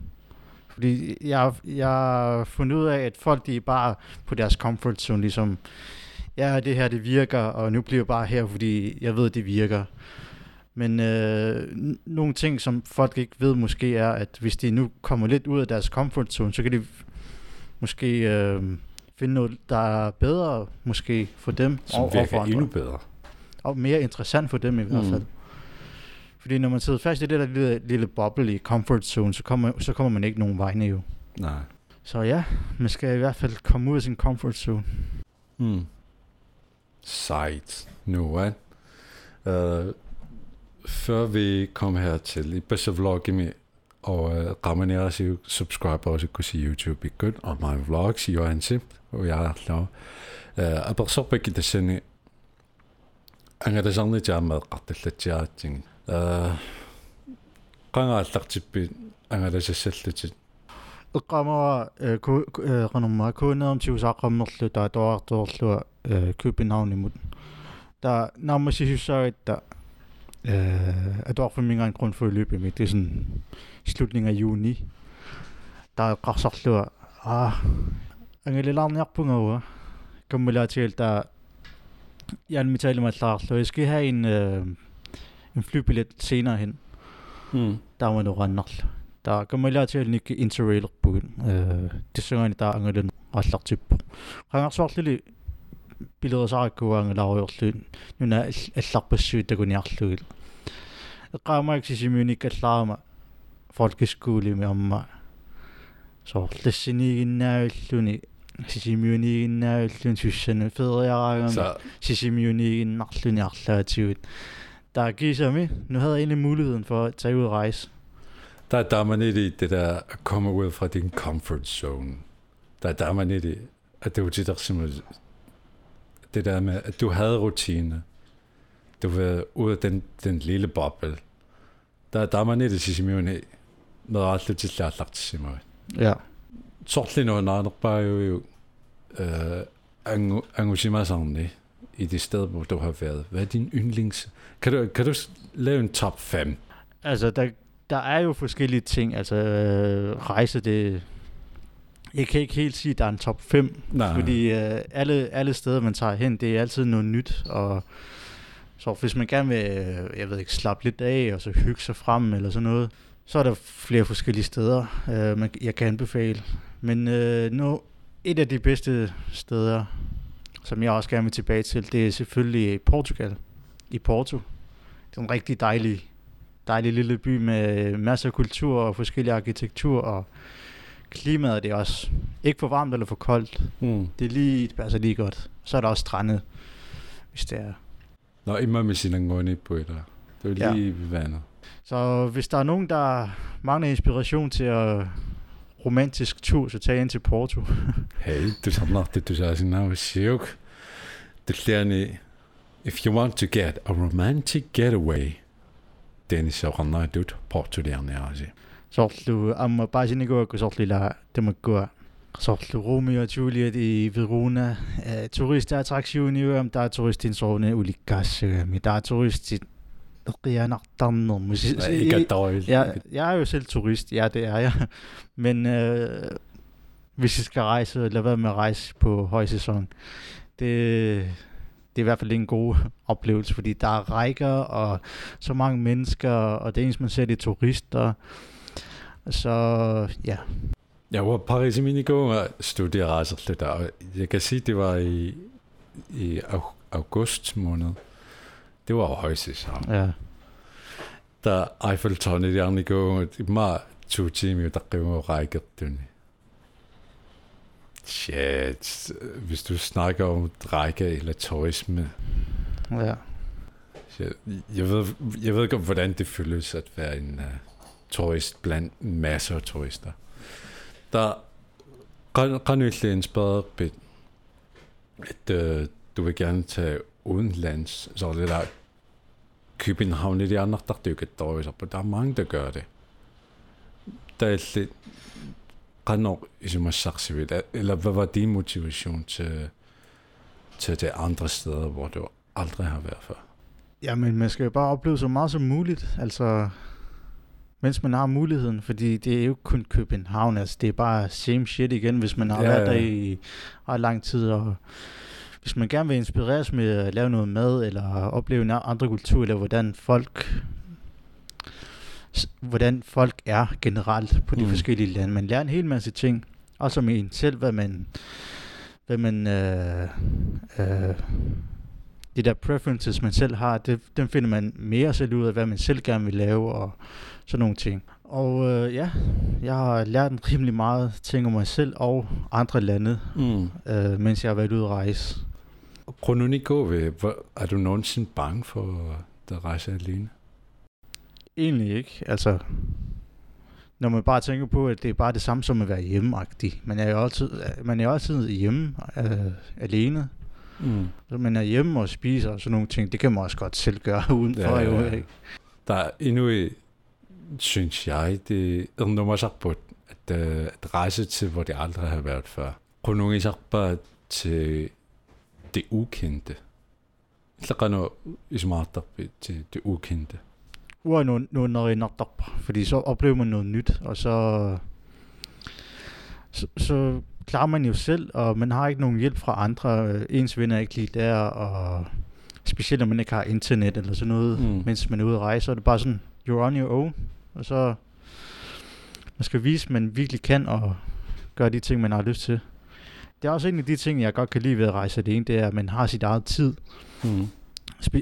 Fordi jeg, jeg har fundet ud af, at folk de er bare på deres comfort zone, ligesom, ja, det her det virker, og nu bliver jeg bare her, fordi jeg ved, det virker. Men øh, nogle ting, som folk ikke ved måske, er, at hvis de nu kommer lidt ud af deres comfort zone, så kan de måske øh, finde noget, der er bedre måske for dem. Som og, virker og for endnu bedre. Og mere interessant for dem i hvert mm. Fordi når man sidder fast i det der lille, lille boble i comfort zone, så kommer, så kommer man ikke nogen vegne jo. Nej. Så ja, man skal i hvert fald komme ud af sin comfort zone. Mm. Sejt. Nu, hvad? Uh, før vi kom her til i bedste vlog med og uh, rammer si subscribe også kunne sige YouTube i good on my vlogs i ansi og jeg er lav uh, aber så begge det sende anga det sådan jeg med qatillatjaating uh qangaallaqtippi anga det sessallutit эққамава qanumma kuunerum tiusaaqammerlu taa toartuorlua Københavnimut der naammasissussaagitta øh, at opfølgninger en grundforløb med det er sådan slutningen af juni der er qarsarlua ah ангелилаарниарпунгауа каммулаатигал таа ян миталималлаарлу jeg skal have en øh, en flybillet senere hen. Mm. Der var noget rennerl. Der kommer jeg til at nikke interrail på Det synger en der angel den ret typ. Han har svart lidt billeder så ikke kunne angel over lyd. Nu er alt på syg der kunne jeg lyd. Jeg kommer ikke til min ikke klare mig. Folkeskole med mig. Så det sinig nærlunde сисимиунигиннаавиллун суссана фериараагама сисимиунигиннарлуниарлаатигут der er Gisami. Nu havde jeg egentlig muligheden for at tage ud og rejse. Der, der er man lidt i det der at komme ud fra din comfort zone. Der, der er man lidt i, at det var det, der simpelthen det der med, at du havde rutine. Du var ude af den, den lille boble. Der, der er man ikke sige mig, med alt det til at lagt sig mig. Ja. Sortlig noget, når der bare jo engagement sådan i det sted, hvor du har været. Hvad er din yndlings? Kan du, kan du lave en top 5? Altså, der, der er jo forskellige ting. Altså, øh, rejse, det, jeg kan ikke helt sige, at der er en top 5, Nej. fordi øh, alle, alle steder, man tager hen, det er altid noget nyt, og så hvis man gerne vil, øh, jeg ved ikke, slappe lidt af, og så hygge sig frem, eller sådan noget, så er der flere forskellige steder, øh, man, jeg kan anbefale. Men øh, nu, et af de bedste steder, som jeg også gerne vil tilbage til, det er selvfølgelig Portugal, i Porto. Det er en rigtig dejlig, dejlig lille by med masser af kultur og forskellige arkitektur, og klimaet det er også ikke for varmt eller for koldt. Mm. Det er lige, det passer lige godt. Så er der også strandet, hvis det er. Nå, immer med sin angående på der. Det er lige ja. vandet. Så hvis der er nogen, der mangler inspiration til at romantisk tur, så tag ind til Porto. hey, du samler det, du siger sådan noget sjovt. Er if you want to get a romantic getaway, Dennis der nærmere soorlu amma paasinikuakku soorlila tamakkua soorlu Romeo og Juliet i Verona. Turistattraktioniuam taa turistin soorne ulikkaassagami taa turistit qianartarnermu jeg, jeg er jo selv turist, ja det er jeg, men øh, hvis I skal rejse, lad være med at rejse på højsæson. Det, det er i hvert fald en god oplevelse, fordi der er rækker og så mange mennesker, og det eneste man ser, det er turister. Så ja. Jeg var Paris i mine gånger studierejser lidt, og jeg kan sige, det var i, i august måned. Det var jo højsæson. Ja. Da Eiffeltårnet gerne går, det er meget to timer, der går rækker den. Shit, hvis du snakker om række eller turisme, Ja. jeg, jeg, ved, jeg ved ikke, hvordan det føles at være en uh, turist blandt masser af turister. Der jo en spørge, at uh, du vil gerne tage udenlands, så er det der København i de andre, der dykker dårligt på. Der er mange, der gør det. Der er lidt, så vidt, eller hvad var din motivation til, til det andre steder, hvor du aldrig har været før? Ja, men man skal jo bare opleve så meget som muligt, altså mens man har muligheden, fordi det er jo ikke kun København, altså det er bare same shit igen, hvis man har Ja, været ja. der i ret lang tid, og hvis man gerne vil inspireres med at lave noget mad, eller opleve en andre kultur, eller hvordan folk hvordan folk er generelt på de Mm. forskellige lande. Man lærer en hel masse ting, også om en selv, hvad man, hvad man øh, øh, de der preferences, man selv har, det, dem finder man mere selv ud af, hvad man selv gerne vil lave, og sådan nogle ting. Og øh, ja, jeg har lært en rimelig meget ting om mig selv og andre lande, Mm. øh, mens jeg har været ude at rejse. Krononiko, hvor- er du nogensinde bange for at rejse alene? Egentlig ikke, altså... Når man bare tænker på, at det er bare det samme som at være hjemmeagtig. Man er jo altid, man er jo altid hjemme øh, alene. Mm. Så man er hjemme og spiser og sådan nogle ting. Det kan man også godt selv gøre udenfor. Ja, Ja. Jo, ikke? Der er endnu synes jeg, det er nummer sagt på, at, øh, at rejse til, hvor det aldrig har været før. Kronongi sagt bare til det ukendte. Ikke noget smart til det ukendte. Ua no, no, no, no, fordi så oplever man noget nyt, og så, så, så klarer man jo selv, og man har ikke nogen hjælp fra andre. Ens venner er ikke lige der, og specielt når man ikke har internet eller sådan noget, mm. mens man er ude at rejse, så er det bare sådan, you're on your own, og så man skal vise, at man virkelig kan, og gøre de ting, man har lyst til. Det er også en af de ting, jeg godt kan lide ved at rejse alene, det er, at man har sit eget tid. Mm.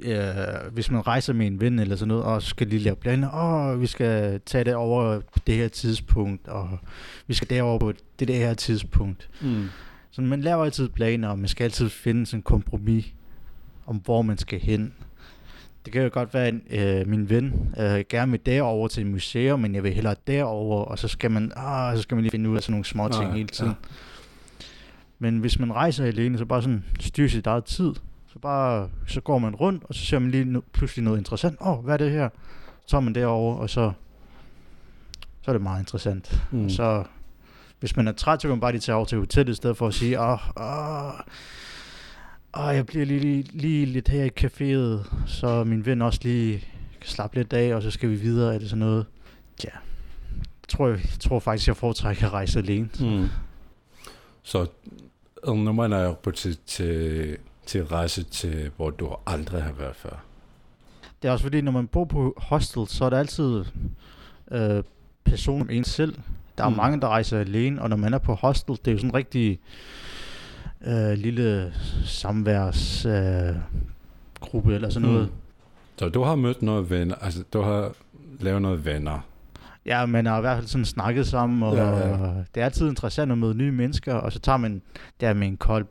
Øh, hvis man rejser med en ven eller sådan noget, og skal lige lave planer, åh, vi skal tage det over på det her tidspunkt, og vi skal derover på det, det her tidspunkt. Mm. Så man laver altid planer, og man skal altid finde sådan en kompromis om, hvor man skal hen. Det kan jo godt være, at øh, min ven øh, gerne vil derover til et museum, men jeg vil hellere derover, og så skal man, ah, så skal man lige finde ud af sådan nogle små ting hele tiden. ja. Men hvis man rejser alene, så bare sådan styr sit eget tid. Så bare, så går man rundt, og så ser man lige no- pludselig noget interessant. Åh, oh, hvad er det her? Så er man derover, og så, så er det meget interessant. Mm. Mm. Så hvis man er træt, så kan man bare lige tage over til hotellet, i stedet for at sige, åh, åh, åh jeg bliver lige, lige, lige lidt her i caféet, så min ven også lige kan slappe lidt af, og så skal vi videre, eller sådan noget. Ja, jeg tror, jeg, jeg tror faktisk, jeg foretrækker at rejse alene. Mm. Så nu man er på til, til, til rejse til, hvor du aldrig har været før. Det er også fordi, når man bor på hostel, så er der altid øh, personer om en selv. Der er Mm. mange, der rejser alene, og når man er på hostel, det er jo sådan en rigtig øh, lille samværs øh, gruppe eller sådan noget. Mm. Så du har mødt noget venner, altså du har lavet noget venner. Ja, man har i hvert fald sådan snakket sammen, og ja. ja. det er altid interessant at møde nye mennesker, og så tager man der med en kold,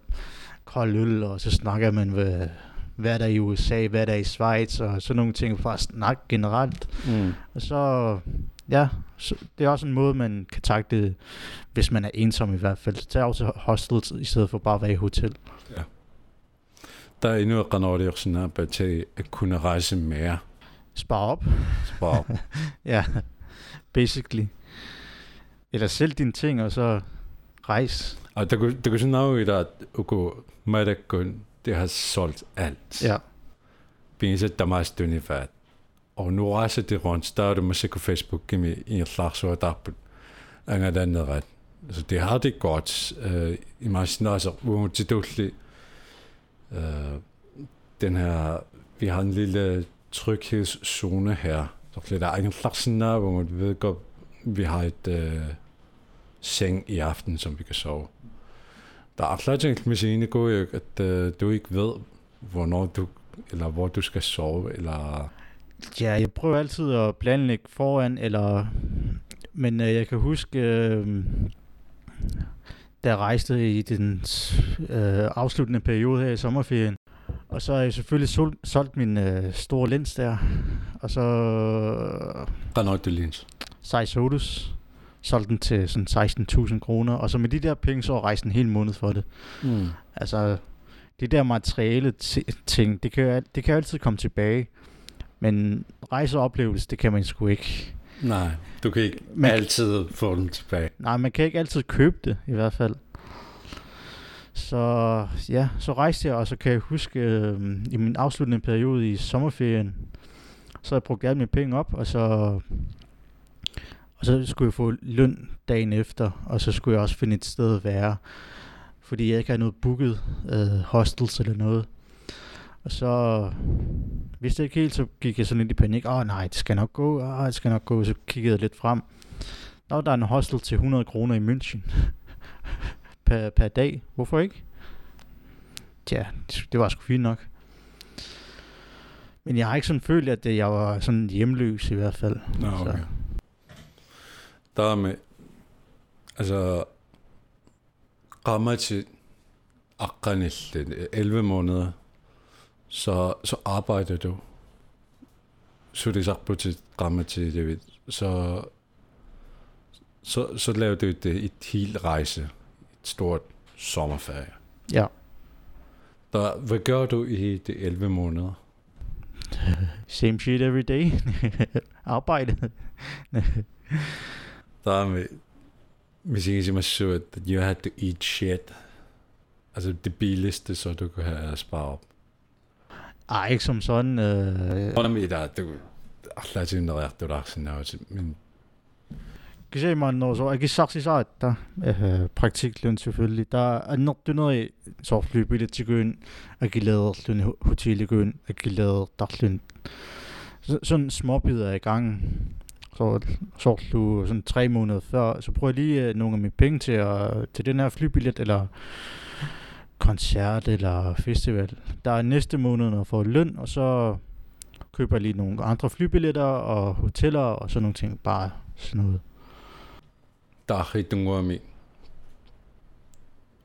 kold øl, og så snakker man, hvad, hvad er der i USA, hvad er der i Schweiz, og sådan nogle ting, for at snakke generelt. Mm. Og så, ja, så det er også en måde, man kan takle det, hvis man er ensom i hvert fald. Så tag til hostels, i stedet for bare at være i hotel. Der er endnu et her, til at kunne rejse mere. Spar op. Wow. Ja, basically. Eller sælg dine ting, og så rejs. Og der kunne, der kunne sådan noget i der, at gå med det kun, det har solgt alt. Ja. Binse damas dunifat. Og nu rejser det rundt, der er det måske på Facebook i en slags så der på en af den ret. Så det har det godt. Uh, I man til dårlig, uh, den her, vi har en lille tryghedszone her. Så der er en slags hvor man ved godt, vi har et uh, seng i aften, som vi kan sove. Der er sine går jo, at uh, du ikke ved, hvornår du, eller hvor du skal sove, eller... Ja, jeg prøver altid at planlægge foran, eller... Men øh, jeg kan huske, øh, da jeg rejste i den øh, afsluttende periode her i sommerferien, og så har jeg selvfølgelig sol- solgt min øh, store lens der, og så Renault de Lins. Zeiss Hodus, solgte den til sådan 16.000 kroner, og så med de der penge, så rejste en hel måned for det. Mm. Altså, det der materiale ti- ting, det kan, jo, det kan jo altid komme tilbage. Men rejseoplevelse, det kan man sgu ikke. Nej, du kan ikke Man- altid få den tilbage. Nej, man kan ikke altid købe det, i hvert fald. Så ja, så rejste jeg, og så kan jeg huske, øh, i min afsluttende periode i sommerferien, så jeg brugt alle mine penge op, og så, og så skulle jeg få løn dagen efter, og så skulle jeg også finde et sted at være, fordi jeg ikke havde noget booket øh, hostels eller noget. Og så vidste jeg ikke helt, så gik jeg sådan lidt i panik. Åh oh, nej, det skal nok gå, åh, det skal nok gå. Så kiggede jeg lidt frem. Nå, der er en hostel til 100 kroner i München per, per dag. Hvorfor ikke? Tja, det, det var sgu fint nok. Men jeg har ikke sådan følt, at jeg var sådan hjemløs i hvert fald. Nå, Så. okay. Der med, altså, rammer til akranillen, 11 måneder, så, så arbejder du. Så det sagt på til ved, så, så, så laver du et, et helt rejse, et stort sommerferie. Ja. Der, hvad gør du i de 11 måneder? Same shit every day. Arbejde. Der er med, hvis jeg kan sige at you had to eat shit. Altså det billigste, så du kan have sparet op. Ej, ikke som sådan. Øh, du, alla sinne reaktoraksena, men Kasi man no so agi saksi sa että eh praktiklun selvfølgelig der er du hotel i gøn agi lavet darlun sådan små bidder i gang så, så du sådan tre måneder før, så prøv lige øh, nogle af mine penge til, at, til den her flybillet, eller koncert, eller festival. Der er næste måned, når jeg får løn, og så køber jeg lige nogle andre flybilletter, og hoteller, og sådan nogle ting. Bare sådan noget. Der er rigtig nogle af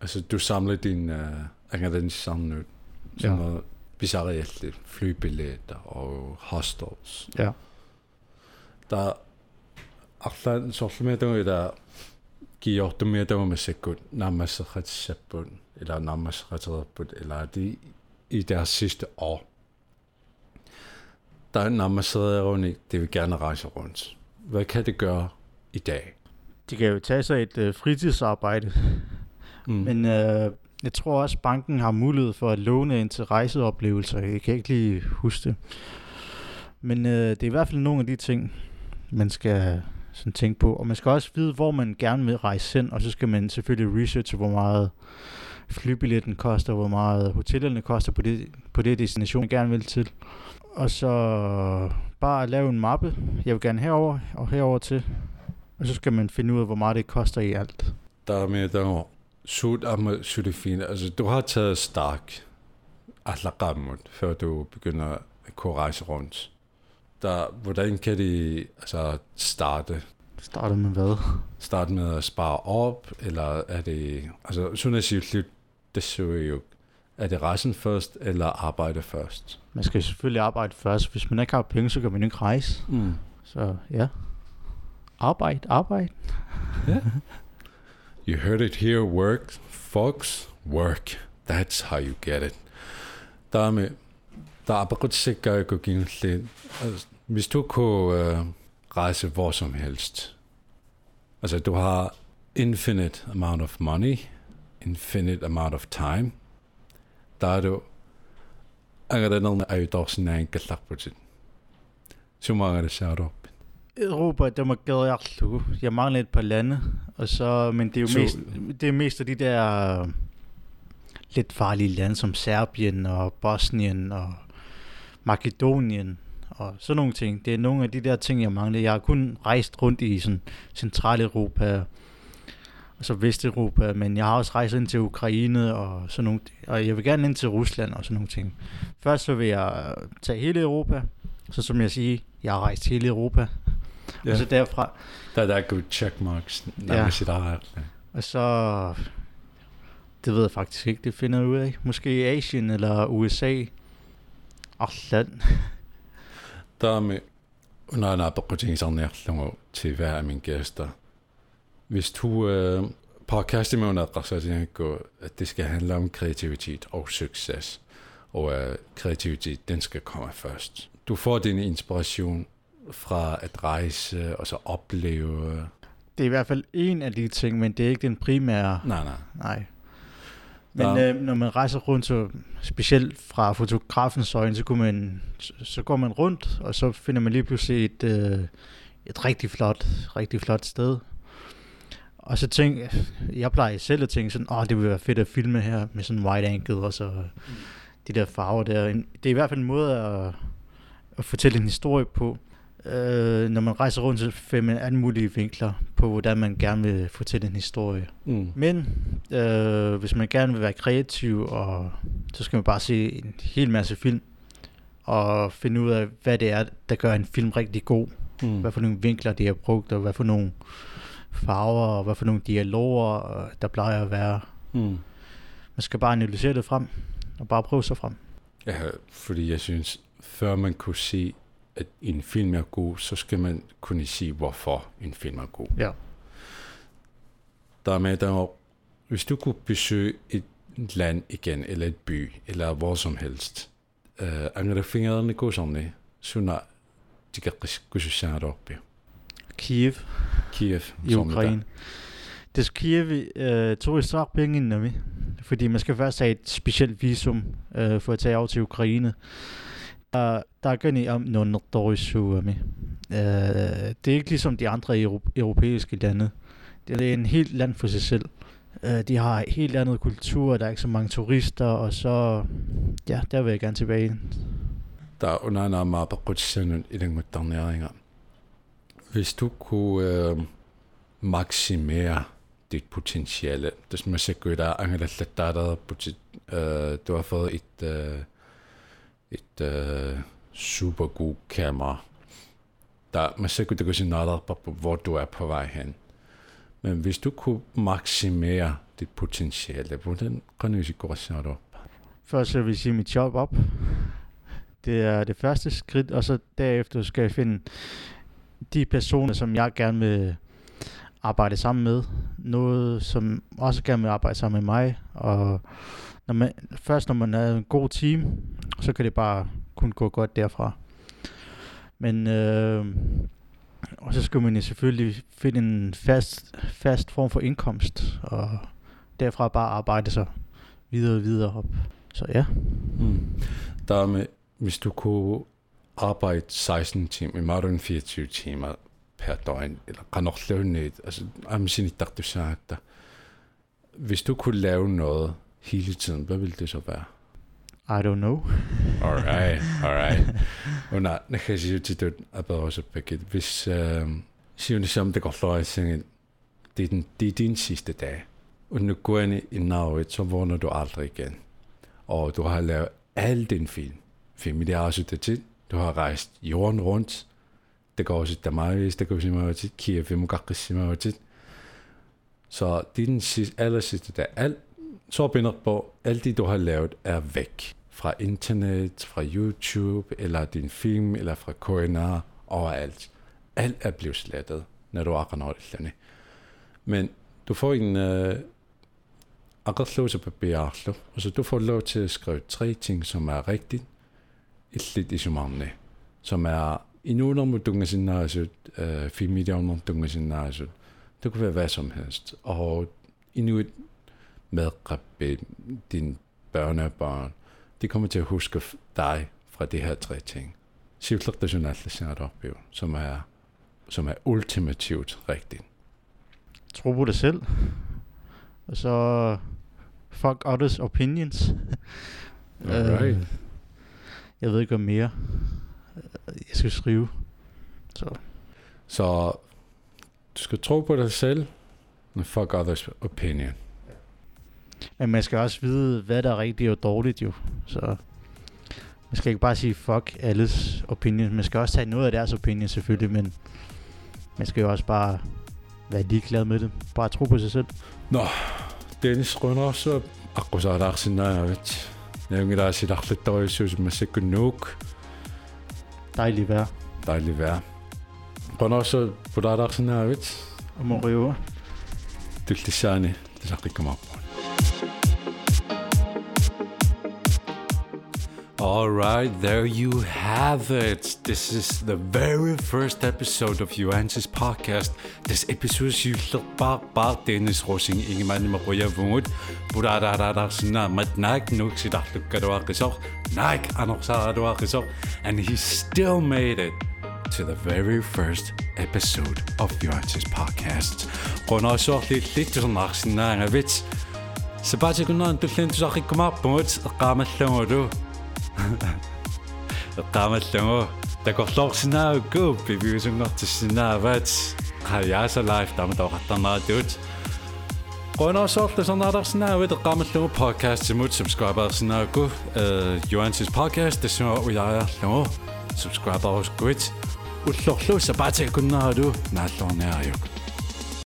Altså, du samler din uh, akademisk samlet, som ja. er bizarre Flybilletter og hostels. Ja Der арлаан сорлумиатугуила киортумиатугумассаккут наамассеқатиссаппут или наамассеқатерерпут или de i deres sidste år. Der er naammassererunik, det vil gerne rejse rundt. Hvad kan det gøre i dag? De kan jo tage sig et øh, fritidsarbejde, Mm. mm. men øh, jeg tror også, banken har mulighed for at låne ind til rejseoplevelser. Jeg kan ikke lige huske det. Men øh, det er i hvert fald nogle af de ting, man skal sådan tænke på. Og man skal også vide, hvor man gerne vil rejse hen, og så skal man selvfølgelig researche, hvor meget flybilletten koster, hvor meget hotellerne koster på det, på det destination, man gerne vil til. Og så bare lave en mappe. Jeg vil gerne herover og herover til. Og så skal man finde ud af, hvor meget det koster i alt. Der er med der sud am. Altså du har taget stark atlaqammut, før du begynder at kunne rejse rundt. Der, hvordan kan de altså, starte? Starter med hvad? Starte med at spare op, eller er det... Altså, sige, det så jo... Er det rejsen først, eller arbejde først? Man skal selvfølgelig arbejde først. Hvis man ikke har penge, så kan man ikke rejse. Mm. Så ja. Arbejde, arbejde. You heard it here, work, folks. Work. That's how you get it. Der er med, der er. Altså, hvis du kunne uh, rejse hvor som helst, altså du har infinite amount of money, infinite amount of time, der er du, ang er af dig sådan en det. Så mange er det sjovt op. Europa, det må gade jeg. Jeg mangler et par lande. Og så, men det er jo Så- mest, det er mest af de der øh, lidt farlige lande, som Serbien og Bosnien og Makedonien og sådan nogle ting. Det er nogle af de der ting, jeg mangler. Jeg har kun rejst rundt i sådan Centraleuropa. og så Vesteuropa, men jeg har også rejst ind til Ukraine og sådan nogle, og jeg vil gerne ind til Rusland og sådan nogle ting. Først så vil jeg tage hele Europa, så som jeg siger, jeg har rejst hele Europa, ja. og så derfra, Der, der er gode checkmarks, når Ja. siger, der er og så, det ved jeg faktisk ikke, det finder jeg ud af. Måske Asien eller USA. Daami unaanaappequtigisarniarlugu til hver af mine gæster. Hvis du øh, podcast med under at det skal handle om kreativitet og succes. Og øh, kreativitet, den skal komme først. Du får din inspiration fra at rejse og så opleve. Det er i hvert fald en af de ting, men det er ikke den primære. Nej, nej. Nej. Men Ja. øh, når man rejser rundt, så specielt fra fotografens øjne, så, kunne man, så, så går man rundt, og så finder man lige pludselig et, øh, et rigtig flot, rigtig flot sted. Og så tænk, jeg plejer selv at tænke sådan, åh, det ville være fedt at filme her med sådan wide angle, og så de der farver der. Det er i hvert fald en måde at, at fortælle en historie på. Øh, når man rejser rundt, så finder man alle mulige vinkler på, hvordan man gerne vil fortælle en historie. Mm. Men øh, hvis man gerne vil være kreativ, og, så skal man bare se en hel masse film, og finde ud af, hvad det er, der gør en film rigtig god. Mm. Hvad for nogle vinkler de har brugt, og hvad for nogle farver, og hvad for nogle dialoger, øh, der plejer at være. Mm. Man skal bare analysere det frem, og bare prøve sig frem. Ja, fordi jeg synes, før man kunne se, at en film er god, så skal man kunne sige, hvorfor en film er god. Ja. Der er med, der hvis du kunne besøge et land igen, eller et by, eller hvor som helst, uh, angre fingrene gå sådan, så når de kan risikere op i Kiev Kiev. i Ukraine. Det skal Kiev øh, tog i strak penge ind, nemlig. Fordi man skal først have et specielt visum øh, for at tage over til Ukraine. Uh, der er gønne om nogle dårlige med. Uh, øh, det er ikke ligesom de andre euro- europæiske lande. Det er en helt land for sig selv. Uh, de har helt andet kultur, der er ikke så mange turister, og så, ja, der vil jeg gerne tilbage. Der er under en meget på kutsenden i den moderne Hvis du kunne øh, maksimere dit potentiale, det som jeg siger, at der er angre der du har fået et, øh, et øh, super god kamera. Der, man ser, at du kan se noget på, hvor du er på vej hen. Men hvis du kunne maksimere dit potentiale, hvordan kan du sige, at du Først så vil jeg sige mit job op. Det er det første skridt, og så derefter skal jeg finde de personer, som jeg gerne vil arbejde sammen med. Noget, som også gerne vil arbejde sammen med mig. Og når man, først når man er en god team, så kan det bare kun gå godt derfra. Men øh, og så skal man jo selvfølgelig finde en fast, fast form for indkomst, og derfra bare arbejde sig videre og videre op. Så ja, Mm. Der er med, hvis du kunne arbejde 16 timer, i end 24 timer per døgn, eller kan nok lave net, altså, du sagde. Hvis du kunne lave noget hele tiden, hvad ville det så være? I don't know. Alright, alright. Til det, at det også begge. Hvis, øh, siger det som det går flot, jeg tænker, det er, den, det er din sidste dag. Og nu går jeg i Norge, så vågner du aldrig igen. Og du har lavet al din film. Film, det også det tid. Du har rejst jorden rundt. Det går også til mig, det går til mig til Kiev, må godt sige mig til. Så det er den sidste, aller sidste dag. Alt, Torbinder, binder på, alt det du har lavet er væk. Fra internet, fra YouTube, eller din film, eller fra KNR, overalt. Alt er blevet slettet, når du er noget Men du får en øh, akkurat lov til papir, og så du får lov til at skrive tre ting, som er rigtigt, illit lidt i sumane, som er i nogle om du sin næse, øh, film i om du sin næse. Det kunne være hvad som helst. Og inuit medgreb din børnebørn, de kommer til at huske dig fra de her tre ting. Som er, som er ultimativt rigtigt. Tro på dig selv. Og så fuck others opinions. Alright. Øh, jeg ved ikke, hvad mere øh, jeg skal skrive. Så Så du skal tro på dig selv, Fuck others opinion. Men man skal også vide, hvad der er rigtigt og dårligt jo. Så man skal ikke bare sige fuck alles opinion. Man skal også tage noget af deres opinion selvfølgelig, men man skal jo også bare være ligeglad med det. Bare tro på sig selv. Nå, Dennis Rønner, så akkusaadaarsinaavit. Nævngilaasillarlittaruissuusimmassakunnuuk. Dejlig vejr. Dejlig vejr. Rønner, så pudaadaarsinaavit. Amoriua. Tultissaani, tilakkikkamaappuun. All right, there you have it. This is the very first episode of Johannes podcast. This episode is bar bar Dennis Rosing Ingemann Makoyavumut. Budadadadarsina matnak nuksidarlukkaduaqisor. Nak anorsaraduaqisor. And he still made it to the very first episode of Johannes podcast. Qonorsorli littusernaarsinnaangavit. Sabatikunnan tullintusaqikkumarpumut таамаллугу такорлоорсинаакку пивиусунгартиссинааваат хаяаса лайф тамтаа хаттарнаатуут Qonarsorlusarnaarlarsinaavi teqqamallugu podcastimut subscribersinaaku э Johannes podcast tassuga uilaariarlugu subscriberuskuit уллорлуу сапаатакуннааралу нааллорниариук